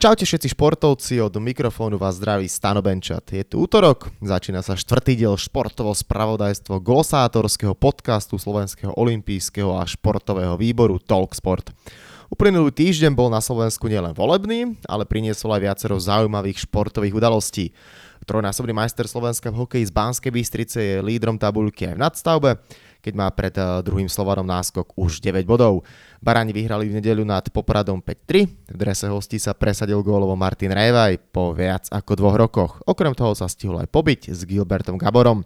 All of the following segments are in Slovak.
Čaute všetci športovci, od mikrofónu vás zdraví Stano Benčat. Je tu útorok, začína sa štvrtý diel športovo spravodajstvo glosátorského podcastu Slovenského olympijského a športového výboru Talksport. Uplynulý týždeň bol na Slovensku nielen volebný, ale priniesol aj viacero zaujímavých športových udalostí. Trojnásobný majster Slovenska v hokeji z Banskej Bystrice je lídrom tabuľky aj v nadstavbe keď má pred eh, druhým Slovanom náskok už 9 bodov. Barani vyhrali v nedeľu nad Popradom 5-3, v drese hostí sa presadil gólovo Martin Révaj po viac ako dvoch rokoch. Okrem toho sa stihol aj pobyť s Gilbertom Gaborom.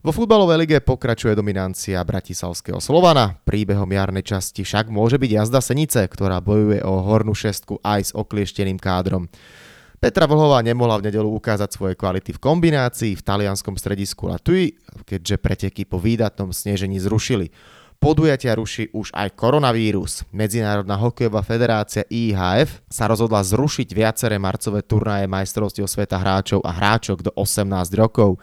Vo futbalovej lige pokračuje dominancia bratislavského Slovana. Príbehom jarnej časti však môže byť jazda Senice, ktorá bojuje o hornú šestku aj s okliešteným kádrom. Petra Vlhová nemohla v nedelu ukázať svoje kvality v kombinácii v talianskom stredisku Latui, keďže preteky po výdatnom snežení zrušili. Podujatia ruší už aj koronavírus. Medzinárodná hokejová federácia IHF sa rozhodla zrušiť viaceré marcové turnaje majstrovstiev sveta hráčov a hráčok do 18 rokov.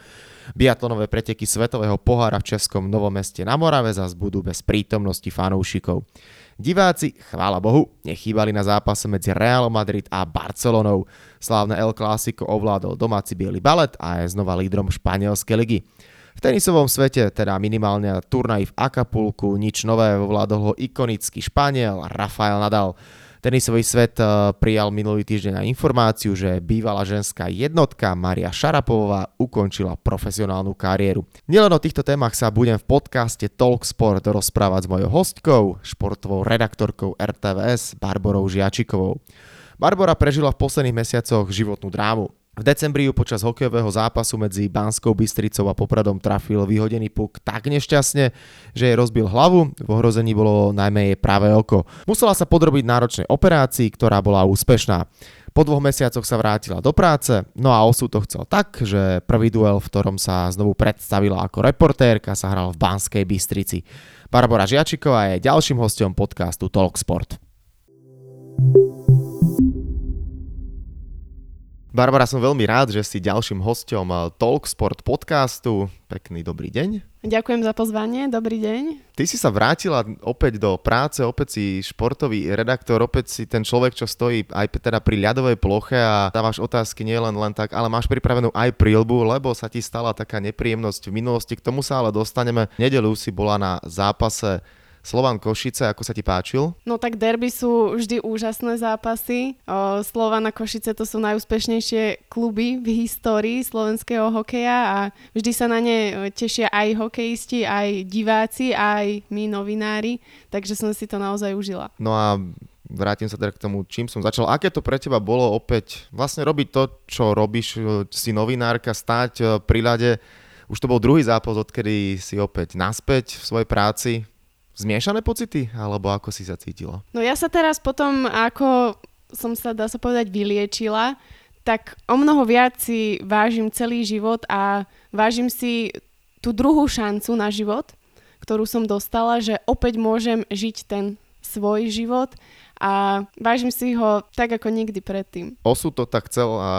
Biatlonové preteky Svetového pohára v Českom Novom meste na Morave zas budú bez prítomnosti fanúšikov. Diváci, chvála Bohu, nechýbali na zápase medzi Real Madrid a Barcelonou. Slávne El Clásico ovládol domáci biely balet a je znova lídrom španielskej ligy. V tenisovom svete, teda minimálne turnaj v Acapulku, nič nové, ovládol ho ikonický Španiel Rafael Nadal. Tenisový svet eh, prijal minulý týždeň na informáciu, že bývalá ženská jednotka Maria Šarapová ukončila profesionálnu kariéru. Nielen o týchto témach sa budem v podcaste Talksport rozprávať s mojou hostkou, športovou redaktorkou RTVS Barborou Žiačikovou. Barbara prežila v posledných mesiacoch životnú drámu. V decembri ju počas hokejového zápasu medzi Banskou Bystricou a Popradom trafil vyhodený puk tak nešťastne, že jej rozbil hlavu, v ohrození bolo najmä jej práve oko. Musela sa podrobiť náročnej operácii, ktorá bola úspešná. Po dvoch mesiacoch sa vrátila do práce, no a osud to chcel tak, že prvý duel, v ktorom sa znovu predstavila ako reportérka, sa hral v Banskej Bystrici. Barbara Žiačiková je ďalším hostom podcastu Talksport. Barbara, som veľmi rád, že si ďalším hostom eh, Talksport podcastu. Pekný dobrý deň. Ďakujem za pozvanie, dobrý deň. Ty si sa vrátila opäť do práce, opäť si športový redaktor, opäť si ten človek, čo stojí aj teda pri ľadovej ploche a dávaš otázky nielen len tak, ale máš pripravenú aj prílbu, lebo sa ti stala taká nepríjemnosť v minulosti. K tomu sa ale dostaneme. Nedelu si bola na zápase Slovan Košice, ako sa ti páčil? No tak derby sú vždy úžasné zápasy. O, Slovan a Košice to sú najúspešnejšie kluby v histórii slovenského hokeja a vždy sa na ne tešia aj hokejisti, aj diváci, aj my novinári, takže som si to naozaj užila. No a vrátim sa teda k tomu, čím som začal. Aké to pre teba bolo opäť vlastne robiť to, čo robíš, si novinárka, stáť e, pri ľade. Už to bol druhý zápas, odkedy si opäť naspäť v svojej práci zmiešané pocity, alebo ako si sa cítila? No ja sa teraz potom, ako som sa, dá sa povedať, vyliečila, tak o mnoho viac si vážim celý život a vážim si tú druhú šancu na život, ktorú som dostala, že opäť môžem žiť ten svoj život a vážim si ho tak ako nikdy predtým. Osud to tak chcel a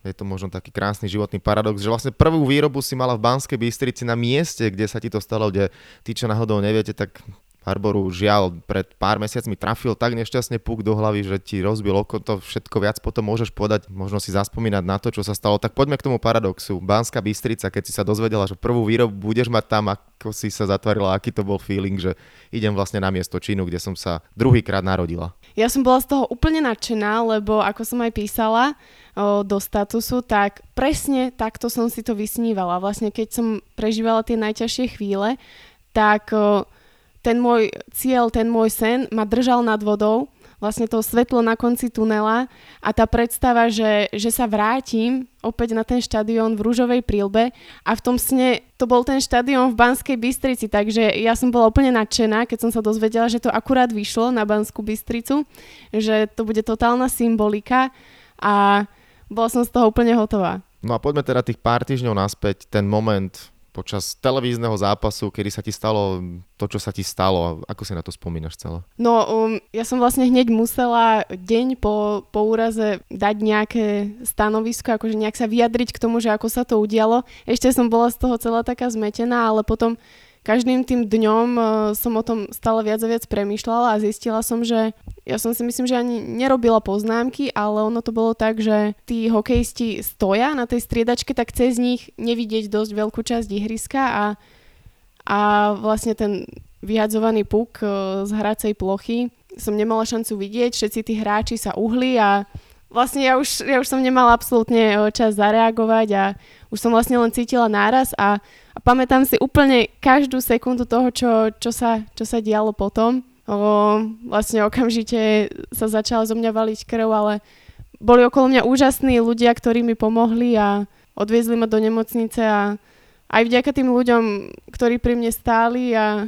je to možno taký krásny životný paradox, že vlastne prvú výrobu si mala v Banskej Bystrici na mieste, kde sa ti to stalo, kde tí, čo náhodou neviete, tak Barboru žiaľ pred pár mesiacmi trafil tak nešťastne puk do hlavy, že ti rozbil oko, to všetko viac potom môžeš povedať, možno si zaspomínať na to, čo sa stalo. Tak poďme k tomu paradoxu. Banská Bystrica, keď si sa dozvedela, že prvú výrobu budeš mať tam, ako si sa zatvorila, aký to bol feeling, že idem vlastne na miesto Čínu, kde som sa druhýkrát narodila. Ja som bola z toho úplne nadšená, lebo ako som aj písala o, do statusu, tak presne takto som si to vysnívala. Vlastne keď som prežívala tie najťažšie chvíle, tak o, ten môj cieľ, ten môj sen ma držal nad vodou, vlastne to svetlo na konci tunela a tá predstava, že, že sa vrátim opäť na ten štadión v Rúžovej prílbe a v tom sne to bol ten štadión v Banskej Bystrici, takže ja som bola úplne nadšená, keď som sa dozvedela, že to akurát vyšlo na Banskú Bystricu, že to bude totálna symbolika a bola som z toho úplne hotová. No a poďme teda tých pár týždňov naspäť, ten moment, počas televízneho zápasu, kedy sa ti stalo to, čo sa ti stalo. Ako si na to spomínaš celé? No, um, ja som vlastne hneď musela deň po, po úraze dať nejaké stanovisko, akože nejak sa vyjadriť k tomu, že ako sa to udialo. Ešte som bola z toho celá taká zmetená, ale potom každým tým dňom uh, som o tom stále viac a viac premýšľala a zistila som, že ja som si myslím, že ani nerobila poznámky, ale ono to bolo tak, že tí hokejisti stoja na tej striedačke, tak cez nich nevidieť dosť veľkú časť ihriska a, a vlastne ten vyhadzovaný puk uh, z hracej plochy som nemala šancu vidieť, všetci tí hráči sa uhli a vlastne ja už, ja už som nemala absolútne čas zareagovať a už som vlastne len cítila náraz a, a pamätám si úplne každú sekundu toho, čo, čo, sa, čo sa dialo potom. O, vlastne okamžite sa začala zo mňa valiť krv, ale boli okolo mňa úžasní ľudia, ktorí mi pomohli a odviezli ma do nemocnice a aj vďaka tým ľuďom, ktorí pri mne stáli a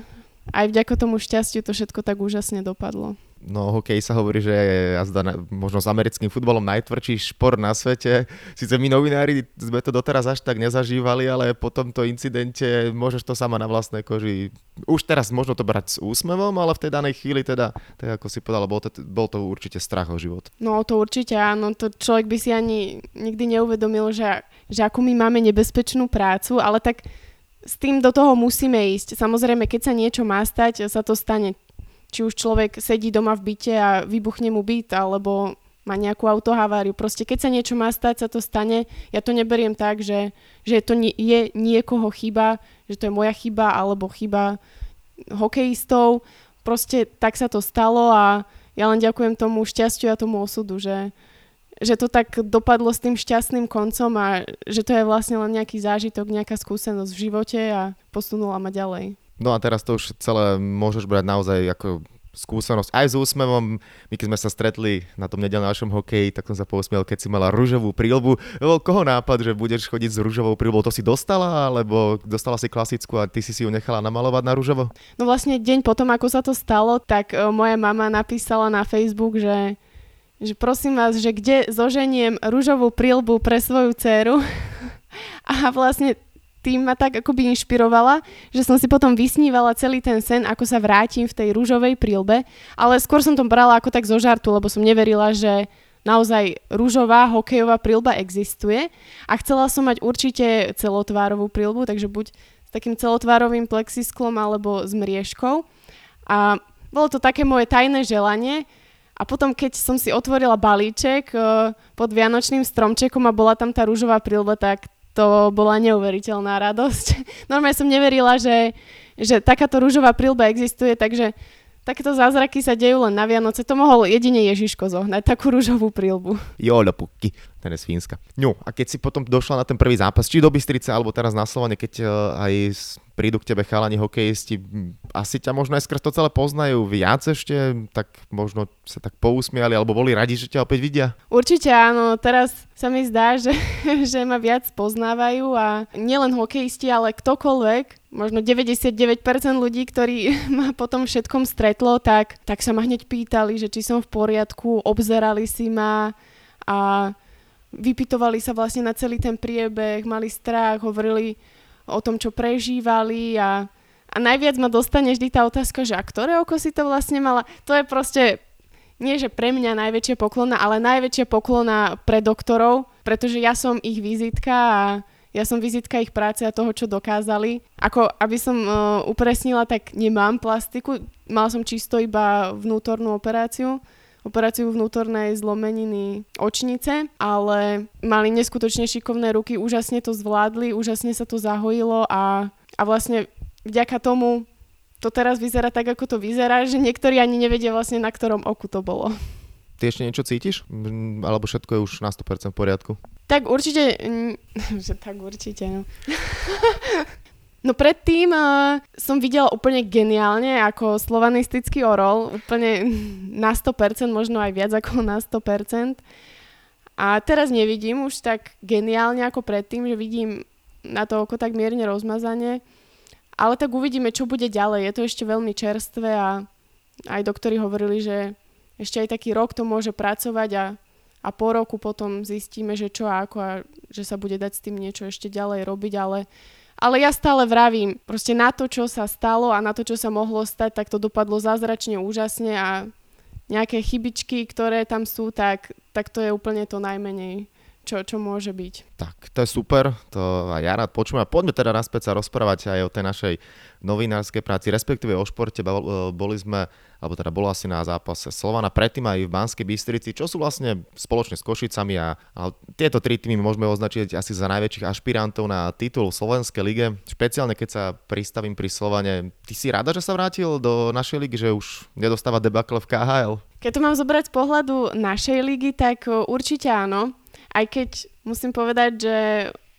aj vďaka tomu šťastiu to všetko tak úžasne dopadlo. No hokej sa hovorí, že je jazda na, možno s americkým futbolom najtvrdší šport na svete. Sice my novinári sme to doteraz až tak nezažívali, ale po tomto incidente môžeš to sama na vlastnej koži. Už teraz možno to brať s úsmevom, ale v tej danej chvíli teda, tak ako si povedala, bol to, bol to určite strach o život. No to určite áno, to človek by si ani nikdy neuvedomil, že, že akú my máme nebezpečnú prácu, ale tak s tým do toho musíme ísť. Samozrejme, keď sa niečo má stať, sa to stane či už človek sedí doma v byte a vybuchne mu byt, alebo má nejakú autohaváriu. Proste keď sa niečo má stať, sa to stane. Ja to neberiem tak, že, že to nie, je niekoho chyba, že to je moja chyba alebo chyba hokejistov. Proste tak sa to stalo a ja len ďakujem tomu šťastiu a tomu osudu, že, že to tak dopadlo s tým šťastným koncom a že to je vlastne len nejaký zážitok, nejaká skúsenosť v živote a posunula ma ďalej. No a teraz to už celé môžeš brať naozaj ako skúsenosť aj s úsmevom. My keď sme sa stretli na tom nedelnom našom hokeji, tak som sa pousmiel, keď si mala rúžovú prílbu. Bol koho nápad, že budeš chodiť s rúžovou prílbou? To si dostala, alebo dostala si klasickú a ty si si ju nechala namalovať na rúžovo? No vlastne deň potom, ako sa to stalo, tak uh, moja mama napísala na Facebook, že že prosím vás, že kde zoženiem rúžovú prílbu pre svoju dceru. a vlastne tým ma tak akoby inšpirovala, že som si potom vysnívala celý ten sen, ako sa vrátim v tej rúžovej prílbe, ale skôr som to brala ako tak zo žartu, lebo som neverila, že naozaj rúžová hokejová prílba existuje a chcela som mať určite celotvárovú prílbu, takže buď s takým celotvárovým plexisklom alebo s mriežkou. A bolo to také moje tajné želanie, a potom, keď som si otvorila balíček uh, pod Vianočným stromčekom a bola tam tá rúžová prílba, tak to bola neuveriteľná radosť. Normálne som neverila, že, že takáto rúžová prílba existuje, takže takéto zázraky sa dejú len na Vianoce. To mohol jedine Ježiško zohnať, takú rúžovú prílbu. Jolo puky, ten je z Fínska. No a keď si potom došla na ten prvý zápas, či do Bystrice, alebo teraz na Slovane, keď uh, aj prídu k tebe chalani hokejisti, asi ťa možno aj skrz to celé poznajú viac ešte, tak možno sa tak pousmiali, alebo boli radi, že ťa opäť vidia? Určite áno, teraz sa mi zdá, že, že ma viac poznávajú a nielen hokejisti, ale ktokoľvek, možno 99% ľudí, ktorí ma potom všetkom stretlo, tak, tak sa ma hneď pýtali, že či som v poriadku, obzerali si ma a vypitovali sa vlastne na celý ten priebeh, mali strach, hovorili, o tom, čo prežívali a, a najviac ma dostane vždy tá otázka, že a ktoré oko si to vlastne mala. To je proste nie že pre mňa najväčšia poklona, ale najväčšia poklona pre doktorov, pretože ja som ich vizitka a ja som vizitka ich práce a toho, čo dokázali. Ako, aby som uh, upresnila, tak nemám plastiku, mal som čisto iba vnútornú operáciu, operáciu vnútornej zlomeniny očnice, ale mali neskutočne šikovné ruky, úžasne to zvládli, úžasne sa to zahojilo a, a vlastne vďaka tomu to teraz vyzerá tak, ako to vyzerá, že niektorí ani nevedia vlastne, na ktorom oku to bolo. Ty ešte niečo cítiš? Alebo všetko je už na 100% v poriadku? Tak určite, že tak určite, no. No predtým uh, som videla úplne geniálne ako slovanistický orol, úplne na 100%, možno aj viac ako na 100%. A teraz nevidím už tak geniálne ako predtým, že vidím na to oko tak mierne rozmazanie. Ale tak uvidíme, čo bude ďalej. Je to ešte veľmi čerstvé a aj doktori hovorili, že ešte aj taký rok to môže pracovať a, a po roku potom zistíme, že čo a ako a že sa bude dať s tým niečo ešte ďalej robiť, ale ale ja stále vravím, proste na to, čo sa stalo a na to, čo sa mohlo stať, tak to dopadlo zázračne, úžasne a nejaké chybičky, ktoré tam sú, tak, tak to je úplne to najmenej, čo, čo môže byť. Tak, to je super, to aj ja rád počujem. A poďme teda naspäť sa rozprávať aj o tej našej novinárskej práci, respektíve o športe. Boli sme, alebo teda bolo asi na zápase Slovana, predtým aj v Banskej Bystrici, čo sú vlastne spoločne s Košicami a, a tieto tri týmy môžeme označiť asi za najväčších ašpirantov na titul v Slovenskej lige. Špeciálne keď sa pristavím pri Slovane. Ty si rada, že sa vrátil do našej ligy, že už nedostáva debakle v KHL? Keď to mám zobrať z pohľadu našej ligy, tak určite áno aj keď musím povedať, že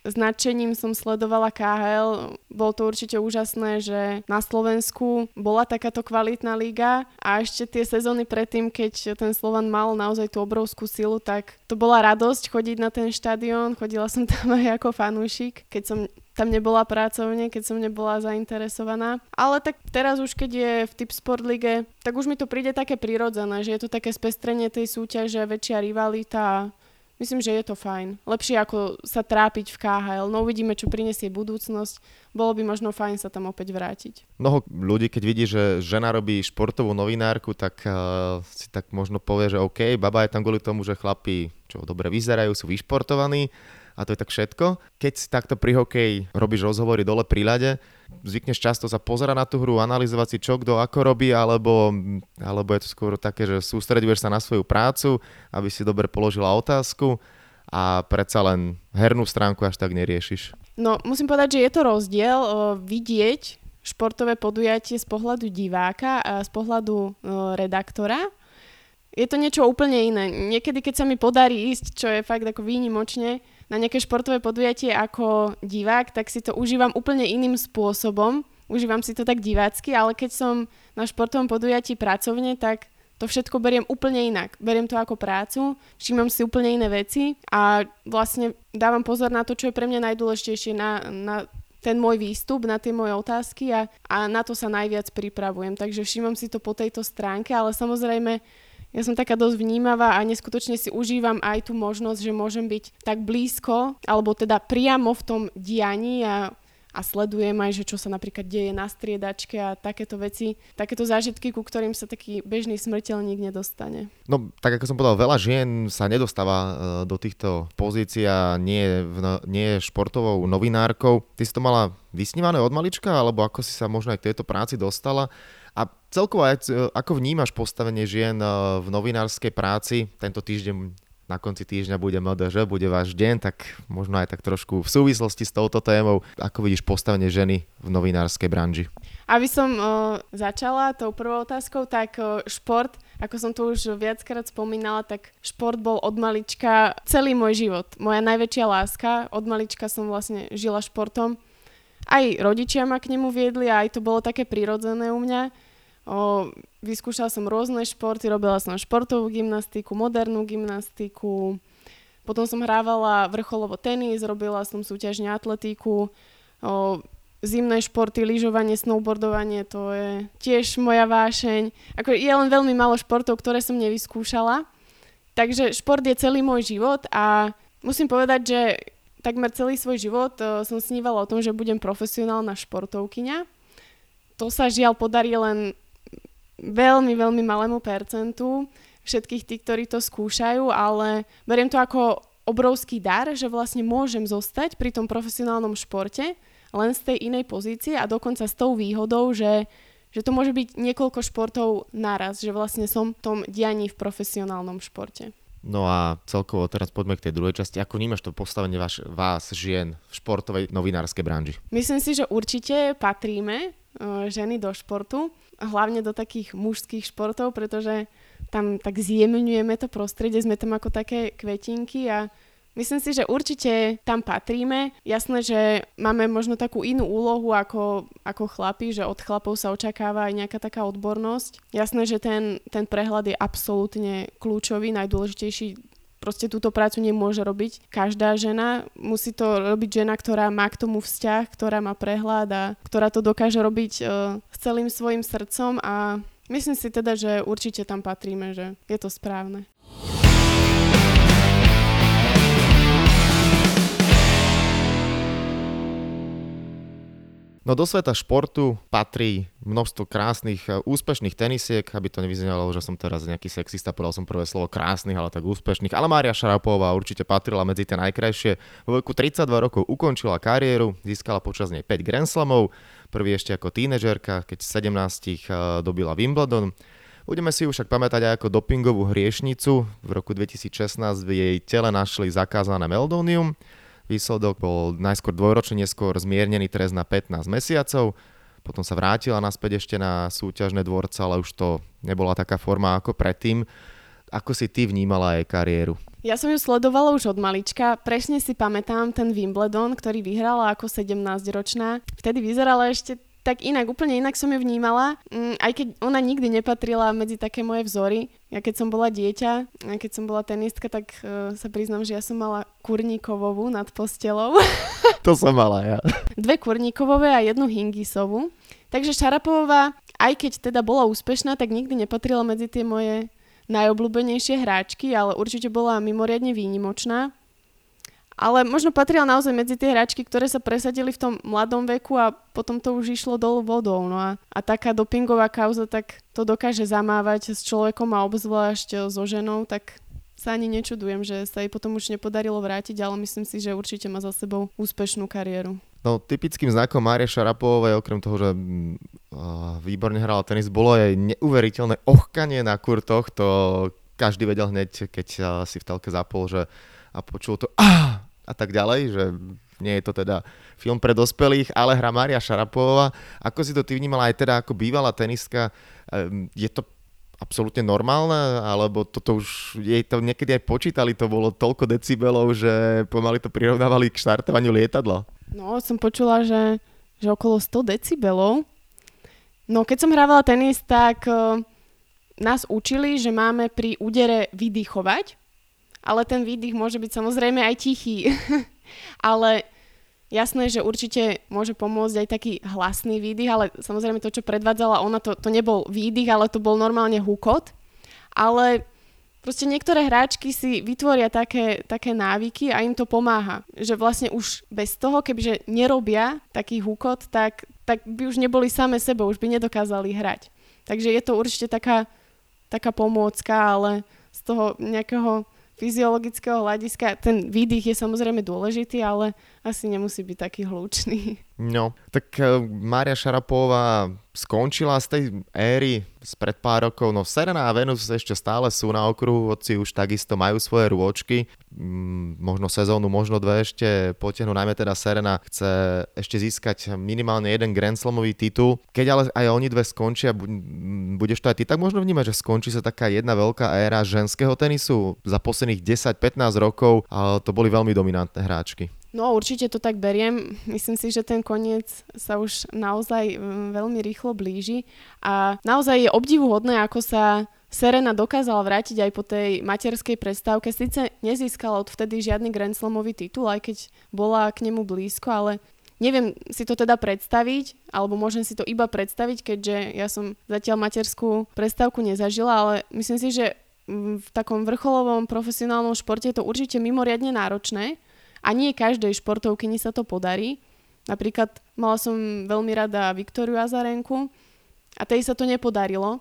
značením som sledovala KHL. Bolo to určite úžasné, že na Slovensku bola takáto kvalitná liga a ešte tie sezóny predtým, keď ten Slovan mal naozaj tú obrovskú silu, tak to bola radosť chodiť na ten štadión. Chodila som tam aj ako fanúšik, keď som tam nebola pracovne, keď som nebola zainteresovaná. Ale tak teraz už keď je v Tip Sport Lige, tak už mi to príde také prirodzené, že je to také spestrenie tej súťaže, väčšia rivalita Myslím, že je to fajn. Lepšie ako sa trápiť v KHL. No uvidíme, čo prinesie budúcnosť. Bolo by možno fajn sa tam opäť vrátiť. Mnoho ľudí, keď vidí, že žena robí športovú novinárku, tak uh, si tak možno povie, že OK, baba je tam kvôli tomu, že chlapí čo dobre vyzerajú, sú vyšportovaní a to je tak všetko. Keď si takto pri hokeji robíš rozhovory dole pri ľade, zvykneš často sa pozerať na tú hru, analyzovať si čo kto ako robí, alebo, alebo je to skôr také, že sústreduješ sa na svoju prácu, aby si dobre položila otázku a predsa len hernú stránku až tak neriešiš. No, musím povedať, že je to rozdiel vidieť športové podujatie z pohľadu diváka a z pohľadu redaktora. Je to niečo úplne iné. Niekedy, keď sa mi podarí ísť, čo je fakt ako výnimočne, na nejaké športové podujatie ako divák, tak si to užívam úplne iným spôsobom. Užívam si to tak divácky, ale keď som na športovom podujatí pracovne, tak to všetko beriem úplne inak. Beriem to ako prácu, všímam si úplne iné veci a vlastne dávam pozor na to, čo je pre mňa najdôležitejšie, na, na ten môj výstup, na tie moje otázky a, a na to sa najviac pripravujem. Takže všímam si to po tejto stránke, ale samozrejme ja som taká dosť vnímavá a neskutočne si užívam aj tú možnosť, že môžem byť tak blízko, alebo teda priamo v tom dianí a a sledujem aj, že čo sa napríklad deje na striedačke a takéto veci, takéto zážitky, ku ktorým sa taký bežný smrteľník nedostane. No, tak ako som povedal, veľa žien sa nedostáva e, do týchto pozícií a nie, no, nie športovou novinárkou. Ty si to mala vysnívané od malička, alebo ako si sa možno aj k tejto práci dostala? A celkovo, ako vnímaš postavenie žien eh, v novinárskej práci? Tento týždeň na konci týždňa bude MDŽ, bude váš deň, tak možno aj tak trošku v súvislosti s touto témou, ako vidíš postavenie ženy v novinárskej branži? Aby som eh, začala tou prvou otázkou, tak eh, šport, ako som tu už viackrát spomínala, tak šport bol od malička celý môj život. Moja najväčšia láska, od malička som vlastne žila športom. Aj rodičia ma k nemu viedli a aj to bolo také prirodzené u mňa. O, vyskúšala som rôzne športy, robila som športovú gymnastiku, modernú gymnastiku, potom som hrávala vrcholovo tenis, robila som súťažne atletiku, o, zimné športy, lyžovanie, snowboardovanie, to je tiež moja vášeň. Ako je len veľmi málo športov, ktoré som nevyskúšala. Takže šport je celý môj život a musím povedať, že takmer celý svoj život som snívala o tom, že budem profesionálna športovkyňa. To sa žiaľ podarí len veľmi, veľmi malému percentu všetkých tých, ktorí to skúšajú, ale beriem to ako obrovský dar, že vlastne môžem zostať pri tom profesionálnom športe len z tej inej pozície a dokonca s tou výhodou, že, že to môže byť niekoľko športov naraz, že vlastne som v tom dianí v profesionálnom športe. No a celkovo teraz poďme k tej druhej časti. Ako vnímaš to postavenie vaš, vás, žien, v športovej novinárskej branži? Myslím si, že určite patríme uh, ženy do športu hlavne do takých mužských športov, pretože tam tak zjemňujeme to prostredie, sme tam ako také kvetinky a Myslím si, že určite tam patríme. Jasné, že máme možno takú inú úlohu ako, ako chlapi, že od chlapov sa očakáva aj nejaká taká odbornosť. Jasné, že ten, ten prehľad je absolútne kľúčový, najdôležitejší proste túto prácu nemôže robiť každá žena. Musí to robiť žena, ktorá má k tomu vzťah, ktorá má prehľad a ktorá to dokáže robiť uh, s celým svojim srdcom a myslím si teda, že určite tam patríme, že je to správne. No do sveta športu patrí množstvo krásnych, e, úspešných tenisiek, aby to nevyznelo, že som teraz nejaký sexista, povedal som prvé slovo krásnych, ale tak úspešných. Ale Mária Šarapová určite patrila medzi tie najkrajšie. Vo veku 32 rokov ukončila kariéru, získala počas nej 5 Grand Slamov, prvý ešte ako tínežerka, keď 17 e, dobila Wimbledon. Budeme si už však pamätať aj ako dopingovú hriešnicu. V roku 2016 v jej tele našli zakázané meldónium Výsledok bol najskôr dvojročný, neskôr zmiernený trest na 15 mesiacov. Potom sa vrátila naspäť ešte na súťažné dvorce, ale už to nebola taká forma ako predtým. Ako si ty vnímala jej kariéru? Ja som ju sledovala už od malička. Presne si pamätám ten Wimbledon, ktorý vyhrala ako 17-ročná. Vtedy vyzerala ešte tak inak, úplne inak som ju vnímala, mm, aj keď ona nikdy nepatrila medzi také moje vzory. Ja keď som bola dieťa, a keď som bola tenistka, tak uh, sa priznam, že ja som mala kurníkovovú nad postelou. To som mala ja. Dve kurníkovové a jednu hingisovú. Takže Šarapová, aj keď teda bola úspešná, tak nikdy nepatrila medzi tie moje najobľúbenejšie hráčky, ale určite bola mimoriadne výnimočná. Ale možno patrila naozaj medzi tie hráčky, ktoré sa presadili v tom mladom veku a potom to už išlo dolu vodou. No a, a taká dopingová kauza, tak to dokáže zamávať s človekom a obzvlášť so ženou, tak sa ani nečudujem, že sa jej potom už nepodarilo vrátiť, ale myslím si, že určite má za sebou úspešnú kariéru. No, typickým znakom Márie Šarapovej, okrem toho, že uh, výborne hrala tenis, bolo jej neuveriteľné ochkanie na kurtoch. To každý vedel hneď, keď si v telke zapol, že a počul to ah! a tak ďalej, že nie je to teda film pre dospelých, ale hra Maria Šarapová. Ako si to ty vnímala aj teda ako bývalá tenistka? Ehm, je to absolútne normálne, alebo toto už jej to niekedy aj počítali, to bolo toľko decibelov, že pomaly to prirovnávali k štartovaniu lietadla. No, som počula, že, že okolo 100 decibelov. No, keď som hrávala tenis, tak uh, nás učili, že máme pri údere vydýchovať, ale ten výdych môže byť samozrejme aj tichý. ale jasné, že určite môže pomôcť aj taký hlasný výdych, ale samozrejme to, čo predvádzala ona, to, to nebol výdych, ale to bol normálne hukot. Ale proste niektoré hráčky si vytvoria také, také návyky a im to pomáha. Že vlastne už bez toho, kebyže nerobia taký hukot, tak, tak by už neboli same sebou, už by nedokázali hrať. Takže je to určite taká, taká pomôcka, ale z toho nejakého fyziologického hľadiska ten výdych je samozrejme dôležitý, ale asi nemusí byť taký hlučný. No, tak uh, Mária Šarapová skončila z tej éry spred pár rokov, no Serena a Venus ešte stále sú na okruhu, hoci už takisto majú svoje rôčky, mm, možno sezónu, možno dve ešte potiahnu, najmä teda Serena chce ešte získať minimálne jeden Grand Slamový titul. Keď ale aj oni dve skončia, budeš to aj ty tak možno vnímať, že skončí sa taká jedna veľká éra ženského tenisu za posledných 10-15 rokov to boli veľmi dominantné hráčky. No určite to tak beriem. Myslím si, že ten koniec sa už naozaj mm, veľmi rýchlo blíži a naozaj je obdivuhodné, ako sa Serena dokázala vrátiť aj po tej materskej prestávke. Sice nezískala odvtedy žiadny Grand Slamový titul, aj keď bola k nemu blízko, ale neviem si to teda predstaviť, alebo môžem si to iba predstaviť, keďže ja som zatiaľ materskú prestávku nezažila, ale myslím si, že v takom vrcholovom profesionálnom športe je to určite mimoriadne náročné a nie každej športovkyni sa to podarí. Napríklad mala som veľmi rada Viktoriu Azarenku a tej sa to nepodarilo.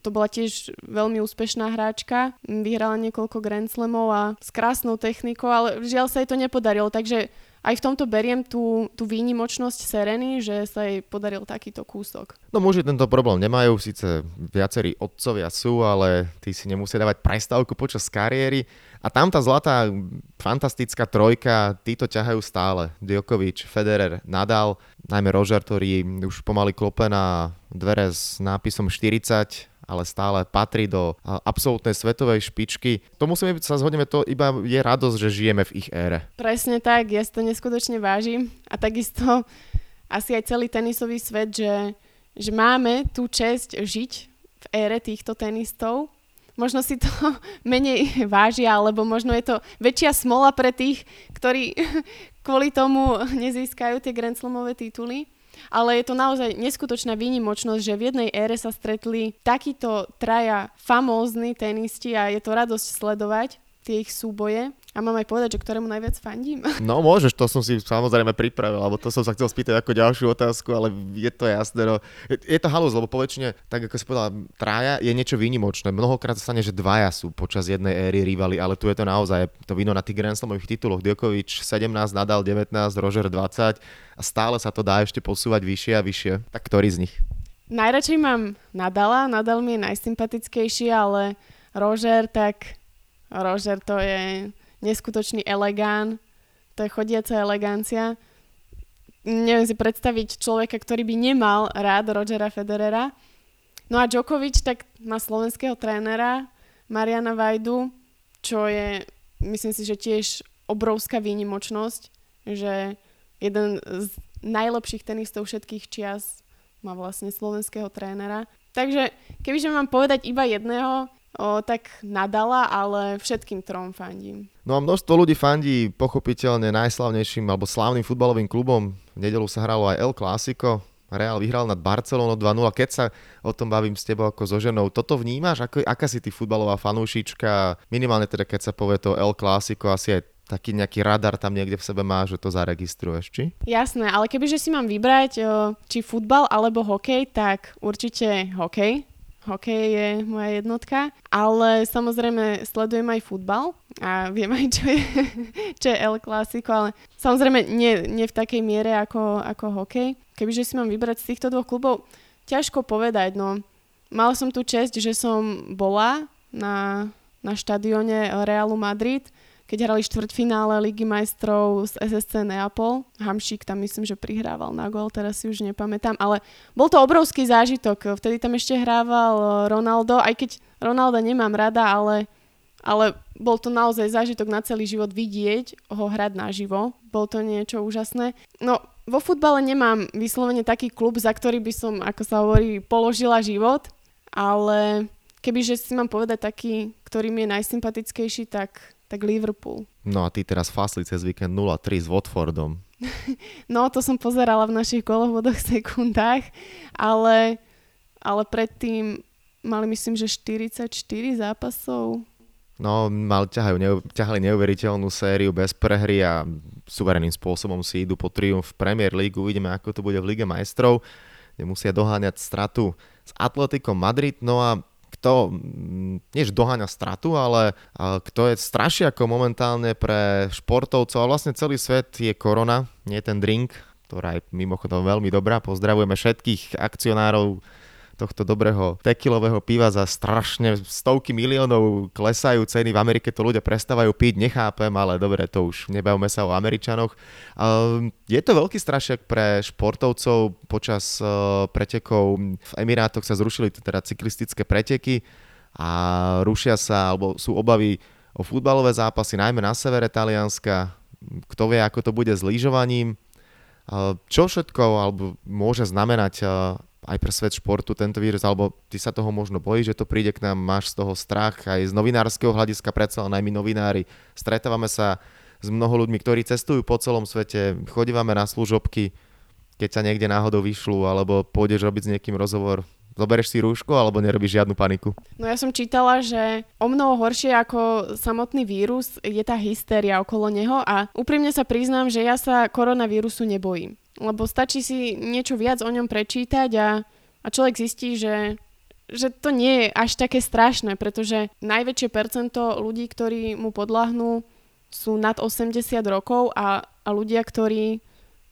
To bola tiež veľmi úspešná hráčka, vyhrala niekoľko Grand Slamov a s krásnou technikou, ale žiaľ sa jej to nepodarilo, takže aj v tomto beriem tú, tú výnimočnosť Sereny, že sa jej podaril takýto kúsok. No muži tento problém nemajú, síce viacerí otcovia sú, ale tí si nemusia dávať prestávku počas kariéry. A tam tá zlatá fantastická trojka, títo ťahajú stále. Djokovic, Federer, Nadal, najmä Roger, ktorý už pomaly klope na dvere s nápisom 40, ale stále patrí do absolútnej svetovej špičky. To musíme sa zhodneme, to iba je radosť, že žijeme v ich ére. Presne tak, ja si to neskutočne vážim a takisto asi aj celý tenisový svet, že, že máme tú čest žiť v ére týchto tenistov. Možno si to menej vážia, alebo možno je to väčšia smola pre tých, ktorí kvôli tomu nezískajú tie Grand Slamové tituly ale je to naozaj neskutočná výnimočnosť, že v jednej ére sa stretli takíto traja famózni tenisti a je to radosť sledovať tie ich súboje. A mám aj povedať, že ktorému najviac fandím? No môžeš, to som si samozrejme pripravil, alebo to som sa chcel spýtať ako ďalšiu otázku, ale je to jasné. No. Je, to halus, lebo poväčšine, tak ako si povedala, trája je niečo výnimočné. Mnohokrát sa stane, že dvaja sú počas jednej éry rivali, ale tu je to naozaj to vino na tých Grand Slamových tituloch. Djokovic 17, Nadal 19, Roger 20 a stále sa to dá ešte posúvať vyššie a vyššie. Tak ktorý z nich? Najradšej mám Nadala, Nadal mi je najsympatickejší, ale Roger, tak Roger to je neskutočný elegán, to je chodiaca elegancia. Neviem si predstaviť človeka, ktorý by nemal rád Rogera Federera. No a Djokovic tak má slovenského trénera Mariana Vajdu, čo je, myslím si, že tiež obrovská výnimočnosť, že jeden z najlepších tenistov všetkých čias má vlastne slovenského trénera. Takže kebyže mám povedať iba jedného, o, tak nadala, ale všetkým trom fandím. No a množstvo ľudí fandí pochopiteľne najslavnejším alebo slávnym futbalovým klubom. V nedelu sa hralo aj El Clásico, Real vyhral nad Barcelonou 2-0. Keď sa o tom bavím s tebou ako so ženou, toto vnímaš? Ako, aká si ty futbalová fanúšička? Minimálne teda, keď sa povie to El Clásico, asi aj taký nejaký radar tam niekde v sebe má, že to zaregistruješ, či? Jasné, ale kebyže si mám vybrať, či futbal alebo hokej, tak určite hokej hokej je moja jednotka, ale samozrejme sledujem aj futbal a viem aj, čo je, čo je El Clásico, ale samozrejme nie, nie v takej miere ako, ako hokej. Kebyže si mám vybrať z týchto dvoch klubov, ťažko povedať, no. Mala som tu čest, že som bola na, na štadióne Realu Madrid, keď hrali štvrťfinále Ligy majstrov z SSC Neapol. Hamšík tam myslím, že prihrával na gol, teraz si už nepamätám, ale bol to obrovský zážitok. Vtedy tam ešte hrával eh, Ronaldo, aj keď Ronalda nemám rada, ale, ale bol to naozaj zážitok na celý život vidieť ho hrať naživo. Bol to niečo úžasné. No, vo futbale nemám vyslovene taký klub, za ktorý by som, ako sa hovorí, položila život, ale kebyže si mám povedať taký, ktorý mi je najsympatickejší, tak tak Liverpool. No a ty teraz fasli cez víkend 0-3 s Watfordom. no, to som pozerala v našich kolovôdoch sekundách, ale, ale predtým mali myslím, že 44 zápasov. No, mal, ťahajú, neu, ťahali neuveriteľnú sériu bez prehry a suverénnym spôsobom si idú po triumf v Premier League. Uvidíme, ako to bude v Lige majstrov, kde musia doháňať stratu s Atletikom Madrid. No a kto, mm, nie že doháňa stratu, ale kto je strašiako momentálne pre športovcov a vlastne celý svet je korona, nie ten drink, ktorá je mimochodom veľmi dobrá. Pozdravujeme všetkých akcionárov tohto dobrého tekilového piva za strašne stovky miliónov klesajú ceny. V Amerike to ľudia prestávajú piť, nechápem, ale dobre, to už nebavme sa o Američanoch. Je to veľký strašiak pre športovcov počas e, pretekov. V Emirátoch sa zrušili teda cyklistické preteky a rušia sa, alebo sú obavy o futbalové zápasy, najmä na severe Talianska. Kto vie, ako to bude s lyžovaním. Čo všetko alebo môže znamenať aj pre svet športu tento vírus, alebo ty sa toho možno bojíš, že to príde k nám, máš z toho strach, aj z novinárskeho hľadiska, predsa len aj my novinári, stretávame sa s mnoho ľuďmi, ktorí cestujú po celom svete, chodívame na služobky, keď sa niekde náhodou vyšľú, alebo pôjdeš robiť s niekým rozhovor, Zoberieš si rúško alebo nerobíš žiadnu paniku? No ja som čítala, že o mnoho horšie ako samotný vírus je tá hystéria okolo neho a úprimne sa priznám, že ja sa koronavírusu nebojím lebo stačí si niečo viac o ňom prečítať a, a človek zistí, že, že to nie je až také strašné, pretože najväčšie percento ľudí, ktorí mu podľahnú, sú nad 80 rokov a, a ľudia, ktorí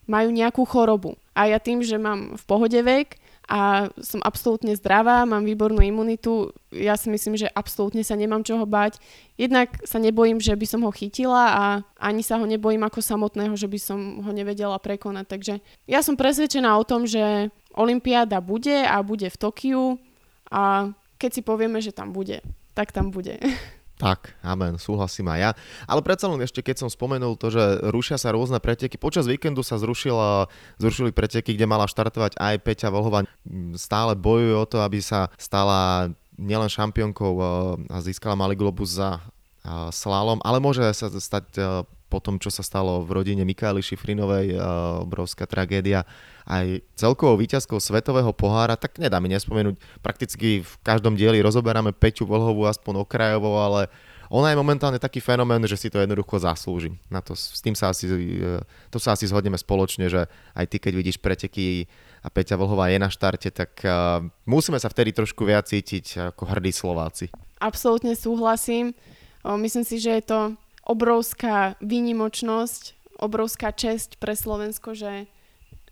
majú nejakú chorobu. A ja tým, že mám v pohode vek, a som absolútne zdravá, mám výbornú imunitu, ja si myslím, že absolútne sa nemám čoho bať. Jednak sa nebojím, že by som ho chytila a ani sa ho nebojím ako samotného, že by som ho nevedela prekonať. Takže ja som presvedčená o tom, že Olympiáda bude a bude v Tokiu a keď si povieme, že tam bude, tak tam bude. Tak, amen, súhlasím aj ja. Ale predsa len ešte, keď som spomenul to, že rušia sa rôzne preteky, počas víkendu sa zrušila, zrušili preteky, kde mala štartovať aj Peťa Volhova. Stále bojuje o to, aby sa stala nielen šampiónkou eh, a získala malý globus za eh, slalom, ale môže sa stať eh, po tom, čo sa stalo v rodine Mikály Šifrinovej, obrovská tragédia, aj celkovou výťazkou svetového pohára, tak nedá mi nespomenúť, prakticky v každom dieli rozoberáme Peťu Volhovú aspoň okrajovo, ale ona je momentálne taký fenomén, že si to jednoducho zaslúži. Na to, s tým sa asi, e, to sa asi zhodneme spoločne, že aj ty, keď vidíš preteky a Peťa Vlhová je na štarte, tak uh, musíme sa vtedy trošku viac cítiť ako hrdí Slováci. Absolútne súhlasím. Myslím si, že je to obrovská výnimočnosť, obrovská česť pre Slovensko, že,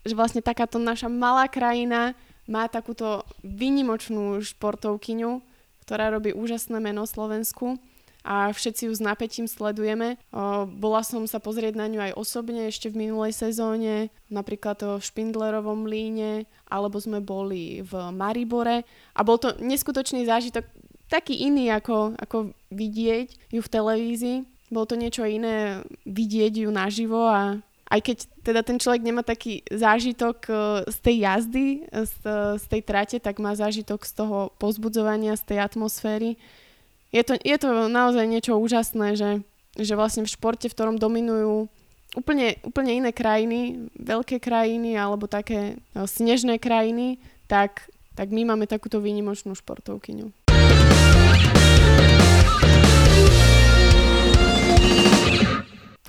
že vlastne takáto naša malá krajina má takúto výnimočnú športovkyňu, ktorá robí úžasné meno Slovensku a všetci ju s napätím sledujeme. Bola som sa pozrieť na ňu aj osobne ešte v minulej sezóne, napríklad v Špindlerovom líne, alebo sme boli v Maribore a bol to neskutočný zážitok, taký iný ako, ako vidieť ju v televízii. Bolo to niečo iné vidieť ju naživo a aj keď teda ten človek nemá taký zážitok e, z tej jazdy, e, z, z tej trate, tak má zážitok z toho pozbudzovania, z tej atmosféry. Je to, je to naozaj niečo úžasné, že, že vlastne v športe, v ktorom dominujú úplne, úplne iné krajiny, veľké krajiny alebo také no, snežné krajiny, tak, tak my máme takúto výnimočnú športovkyňu.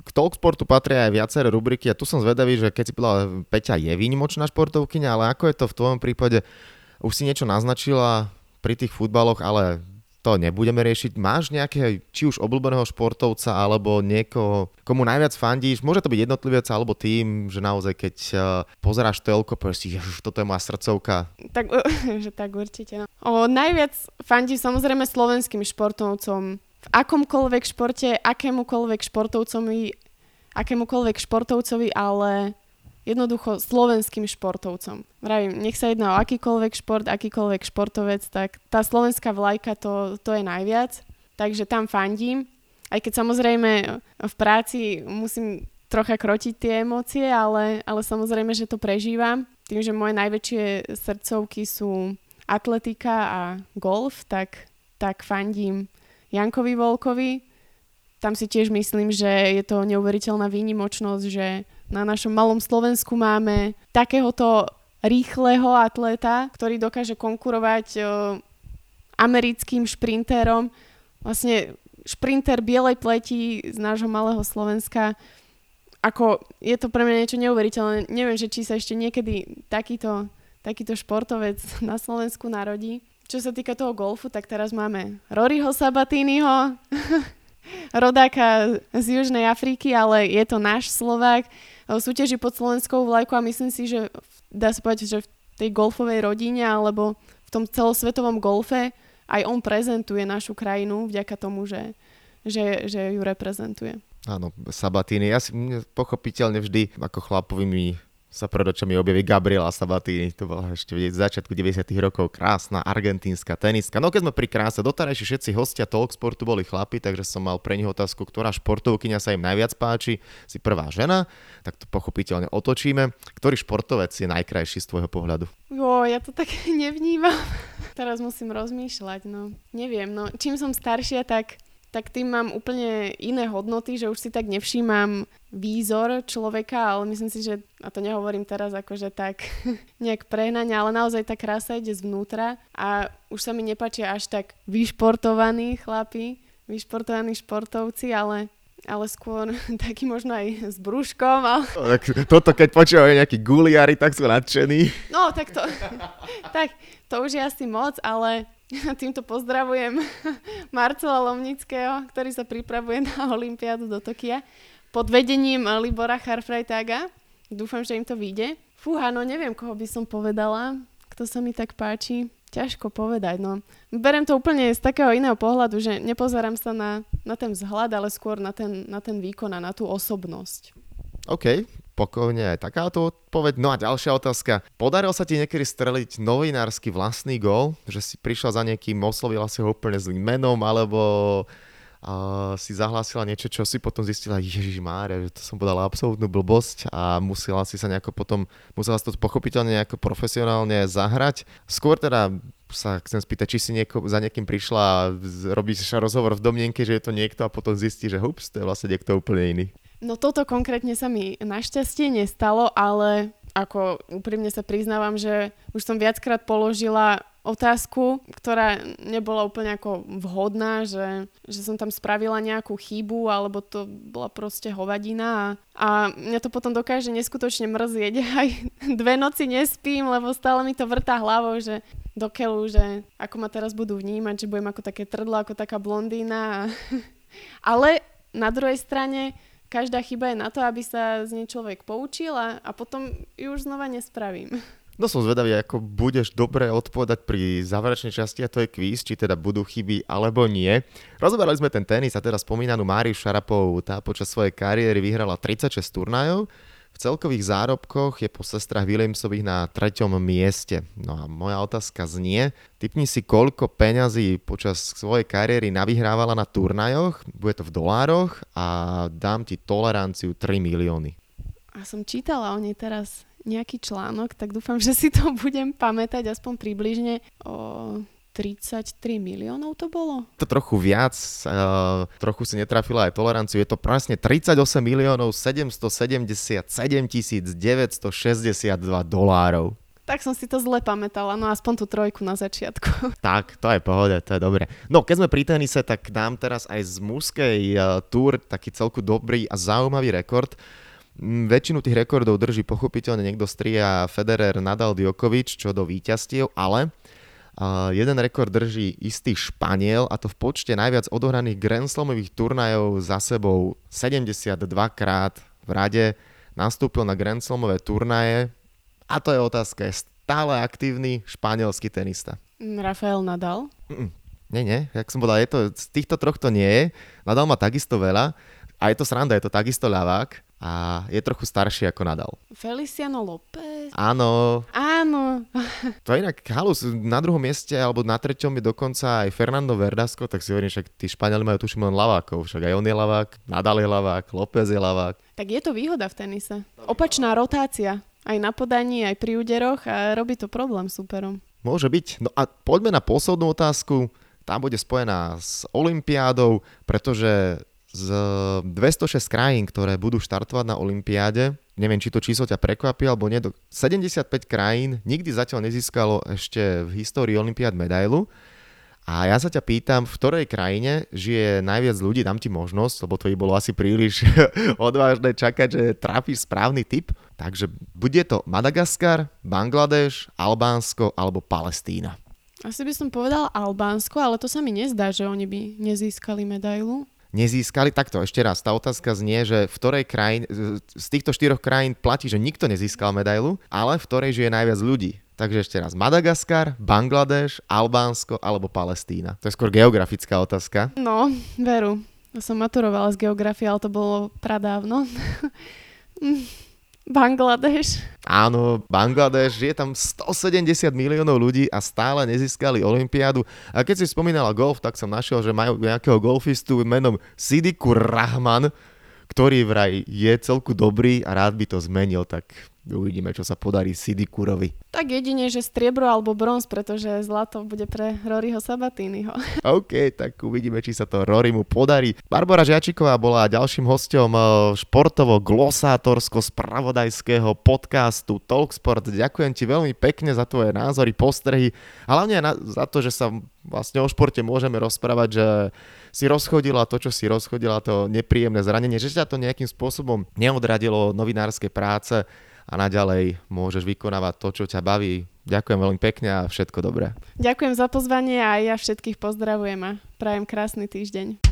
K Talksportu patria aj viaceré rubriky a tu som zvedavý, že keď si povedala, Peťa je výnimočná športovkyňa, ale ako je to v tvojom prípade? Už si niečo naznačila pri tých futbaloch, ale to nebudeme riešiť. Máš nejaké, či už obľúbeného športovca, alebo niekoho, komu najviac fandíš? Môže to byť jednotlivec alebo tým, že naozaj keď uh, pozeráš telko, povieš si, že toto je moja srdcovka. Tak, že tak určite. No. O, najviac fandíš samozrejme slovenským športovcom v akomkoľvek športe, akémukoľvek športovcovi, akémukoľvek športovcovi, ale jednoducho slovenským športovcom. Vravím, nech sa jedná o akýkoľvek šport, akýkoľvek športovec, tak tá slovenská vlajka to, to je najviac. Takže tam fandím. Aj keď samozrejme v práci musím trocha krotiť tie emócie, ale, ale samozrejme, že to prežívam. Tým, že moje najväčšie srdcovky sú atletika a golf, tak, tak fandím Jankovi Volkovi. Tam si tiež myslím, že je to neuveriteľná výnimočnosť, že na našom malom Slovensku máme takéhoto rýchleho atléta, ktorý dokáže konkurovať o, americkým šprinterom. Vlastne šprinter bielej pleti z nášho malého Slovenska. Ako je to pre mňa niečo neuveriteľné. Neviem, že či sa ešte niekedy takýto, takýto športovec na Slovensku narodí. Čo sa týka toho golfu, tak teraz máme Roryho Sabatiniho, rodáka z Južnej Afriky, ale je to náš Slovák. Súťaží pod slovenskou vlajkou a myslím si, že dá sa povedať, že v tej golfovej rodine alebo v tom celosvetovom golfe aj on prezentuje našu krajinu vďaka tomu, že, že, že ju reprezentuje. Áno, Sabatini. Ja si pochopiteľne vždy ako chlapovi mi sa pred očami objaví Gabriela Sabatini, to bola ešte z začiatku 90 rokov, krásna argentínska teniska. No keď sme pri kráse, doterajší všetci hostia Talksportu boli chlapi, takže som mal pre nich otázku, ktorá športovkyňa sa im najviac páči, si prvá žena, tak to pochopiteľne otočíme. Ktorý športovec je najkrajší z tvojho pohľadu? Jo, ja to tak nevnímam. Teraz musím rozmýšľať, no. Neviem, no. Čím som staršia, tak tak tým mám úplne iné hodnoty, že už si tak nevšímam výzor človeka, ale myslím si, že, a to nehovorím teraz akože tak nejak prehnania, ale naozaj tá krása ide zvnútra a už sa mi nepáčia až tak vyšportovaní chlapi, vyšportovaní športovci, ale ale skôr taký možno aj s brúškom. Ale... No, tak toto keď počúvajú nejakí guliari, tak sú nadšení. No, tak to, tak to už je asi moc, ale Týmto pozdravujem Marcela Lomnického, ktorý sa pripravuje na Olympiádu do Tokia pod vedením Libora Charfreitaga. Dúfam, že im to vyjde. Fúha, no neviem, koho by som povedala, kto sa mi tak páči. Ťažko povedať, no. Berem to úplne z takého iného pohľadu, že nepozerám sa na, na ten vzhľad, ale skôr na ten, na ten výkon a na tú osobnosť. OK, pokojne aj takáto odpoveď. No a ďalšia otázka. Podaril sa ti niekedy streliť novinársky vlastný gol? Že si prišla za niekým, oslovila si ho úplne zlým menom, alebo a si zahlásila niečo, čo si potom zistila, Ježiš Mária, že to som podala absolútnu blbosť a musela si sa nejako potom, musela si to pochopiteľne nejako profesionálne zahrať. Skôr teda sa chcem spýtať, či si nieko, za niekým prišla a robíš rozhovor v domnenke, že je to niekto a potom zistí, že hups, to je vlastne niekto úplne iný. No toto konkrétne sa mi našťastie nestalo, ale ako úprimne sa priznávam, že už som viackrát položila otázku, ktorá nebola úplne ako vhodná, že, že som tam spravila nejakú chybu, alebo to bola proste hovadina a, a mňa to potom dokáže neskutočne mrzieť. Aj dve noci nespím, lebo stále mi to vrtá hlavou, že do keľu, že ako ma teraz budú vnímať, že budem ako také trdlo, ako taká blondína. Ale na druhej strane každá chyba je na to, aby sa z nej človek poučil a, a potom ju už znova nespravím. No som zvedavý, ako budeš dobre odpovedať pri záverečnej časti a to je kvíz, či teda budú chyby alebo nie. Rozoberali sme ten tenis a teraz spomínanú Máriu Šarapovú. Tá počas svojej kariéry vyhrala 36 turnajov. V celkových zárobkoch je po sestrach Williamsových na treťom mieste. No a moja otázka znie, typni si koľko peňazí počas svojej kariéry navyhrávala na turnajoch, bude to v dolároch a dám ti toleranciu 3 milióny. A som čítala o nej teraz nejaký článok, tak dúfam, že si to budem pamätať aspoň približne o 33 miliónov to bolo? To trochu viac, uh, trochu si netrafila aj toleranciu, je to presne 38 miliónov 777 962 dolárov. Tak som si to zle pamätala, no aspoň tú trojku na začiatku. Tak, to je pohode, to je dobre. No, keď sme pri tenise, tak dám teraz aj z mužskej uh, túr taký celku dobrý a zaujímavý rekord. Mm, väčšinu tých rekordov drží pochopiteľne niekto stria Federer, Nadal, Djokovic, čo do víťazstiev, ale uh, jeden rekord drží istý Španiel a to v počte najviac odohraných Grand Slamových turnajov za sebou 72 krát v rade nastúpil na Grand Slamové turnaje a to je otázka, je stále aktívny španielský tenista. Mm, Rafael Nadal? Mm, nie, nie, jak som povedal, je to, z týchto troch to nie je. Nadal má takisto veľa a je to sranda, je to takisto ľavák a je trochu starší ako Nadal. Feliciano López? Áno. Áno. to je inak halus. Na druhom mieste alebo na treťom je dokonca aj Fernando Verdasco, tak si hovorím, však tí Španieli majú tuším len lavákov, však aj on je lavák, Nadal je lavák, López je lavák. Tak je to výhoda v tenise. Opačná rotácia. Aj na podaní, aj pri úderoch a robí to problém superom. Môže byť. No a poďme na poslednú otázku. Tá bude spojená s Olympiádou, pretože z 206 krajín, ktoré budú štartovať na Olympiáde, neviem, či to číslo ťa prekvapí alebo nie, 75 krajín nikdy zatiaľ nezískalo ešte v histórii Olympiád medailu. A ja sa ťa pýtam, v ktorej krajine žije najviac ľudí, dám ti možnosť, lebo to by bolo asi príliš odvážne čakať, že trafíš správny typ. Takže bude to Madagaskar, Bangladeš, Albánsko alebo Palestína. Asi by som povedal Albánsko, ale to sa mi nezdá, že oni by nezískali medailu nezískali. Takto, ešte raz, tá otázka znie, že v ktorej krajín, z týchto štyroch krajín platí, že nikto nezískal medailu, ale v ktorej žije najviac ľudí. Takže ešte raz, Madagaskar, Bangladeš, Albánsko alebo Palestína. To je skôr geografická otázka. No, veru. Som maturovala z geografie, ale to bolo pradávno. Bangladeš. Áno, Bangladeš, je tam 170 miliónov ľudí a stále nezískali Olympiádu. A keď si spomínala golf, tak som našiel, že majú nejakého golfistu menom Sidikur Rahman, ktorý vraj je celku dobrý a rád by to zmenil, tak uvidíme, čo sa podarí Sidikurovi. Tak jedine, že striebro alebo bronz, pretože zlato bude pre Roryho Sabatínyho. OK, tak uvidíme, či sa to Rorymu podarí. Barbara Žiačiková bola ďalším hostom eh, športovo-glosátorsko-spravodajského podcastu Talksport. Ďakujem ti veľmi pekne za tvoje názory, postrehy a hlavne za to, že sa vlastne o športe môžeme rozprávať, že si rozchodila to, čo si rozchodila, to nepríjemné zranenie, že ťa to nejakým spôsobom neodradilo novinárskej práce a naďalej môžeš vykonávať to, čo ťa baví. Ďakujem veľmi pekne a všetko dobré. Ďakujem za pozvanie a ja všetkých pozdravujem a prajem krásny týždeň.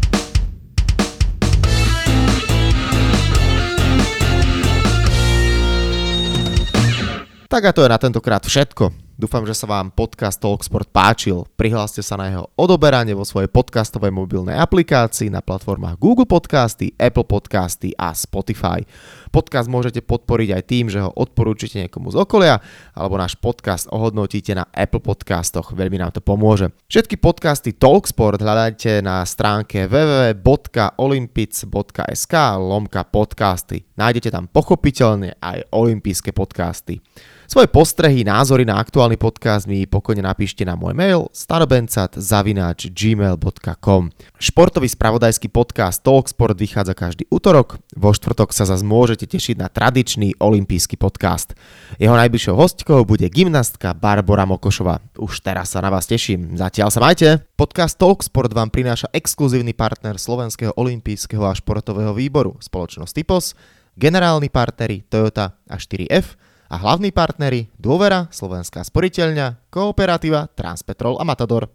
Tak a to je na tentokrát všetko. Dúfam, že sa vám podcast Talksport páčil. Prihláste sa na jeho odoberanie vo svojej podcastovej mobilnej aplikácii na platformách Google Podcasty, Apple Podcasty a Spotify. Podcast môžete podporiť aj tým, že ho odporúčite niekomu z okolia, alebo náš podcast ohodnotíte na Apple Podcastoch, veľmi nám to pomôže. Všetky podcasty Talksport hľadajte na stránke www.olympic.sk lomka podcasty. Nájdete tam pochopiteľne aj olympijské podcasty. Svoje postrehy, názory na aktuálny podcast mi pokojne napíšte na môj mail starobencat.gmail.com Športový spravodajský podcast Talksport vychádza každý útorok, vo štvrtok sa zase môžete tešiť na tradičný olimpijský podcast. Jeho najbližšou hostkou bude gymnastka Barbara Mokošová. Už teraz sa na vás teším. Zatiaľ sa majte. Podcast Talksport vám prináša exkluzívny partner Slovenského olimpijského a športového výboru, spoločnosť Typos, generálni partneri Toyota a 4F, a hlavní partnery Dôvera, Slovenská sporiteľňa, Kooperativa, Transpetrol a Matador.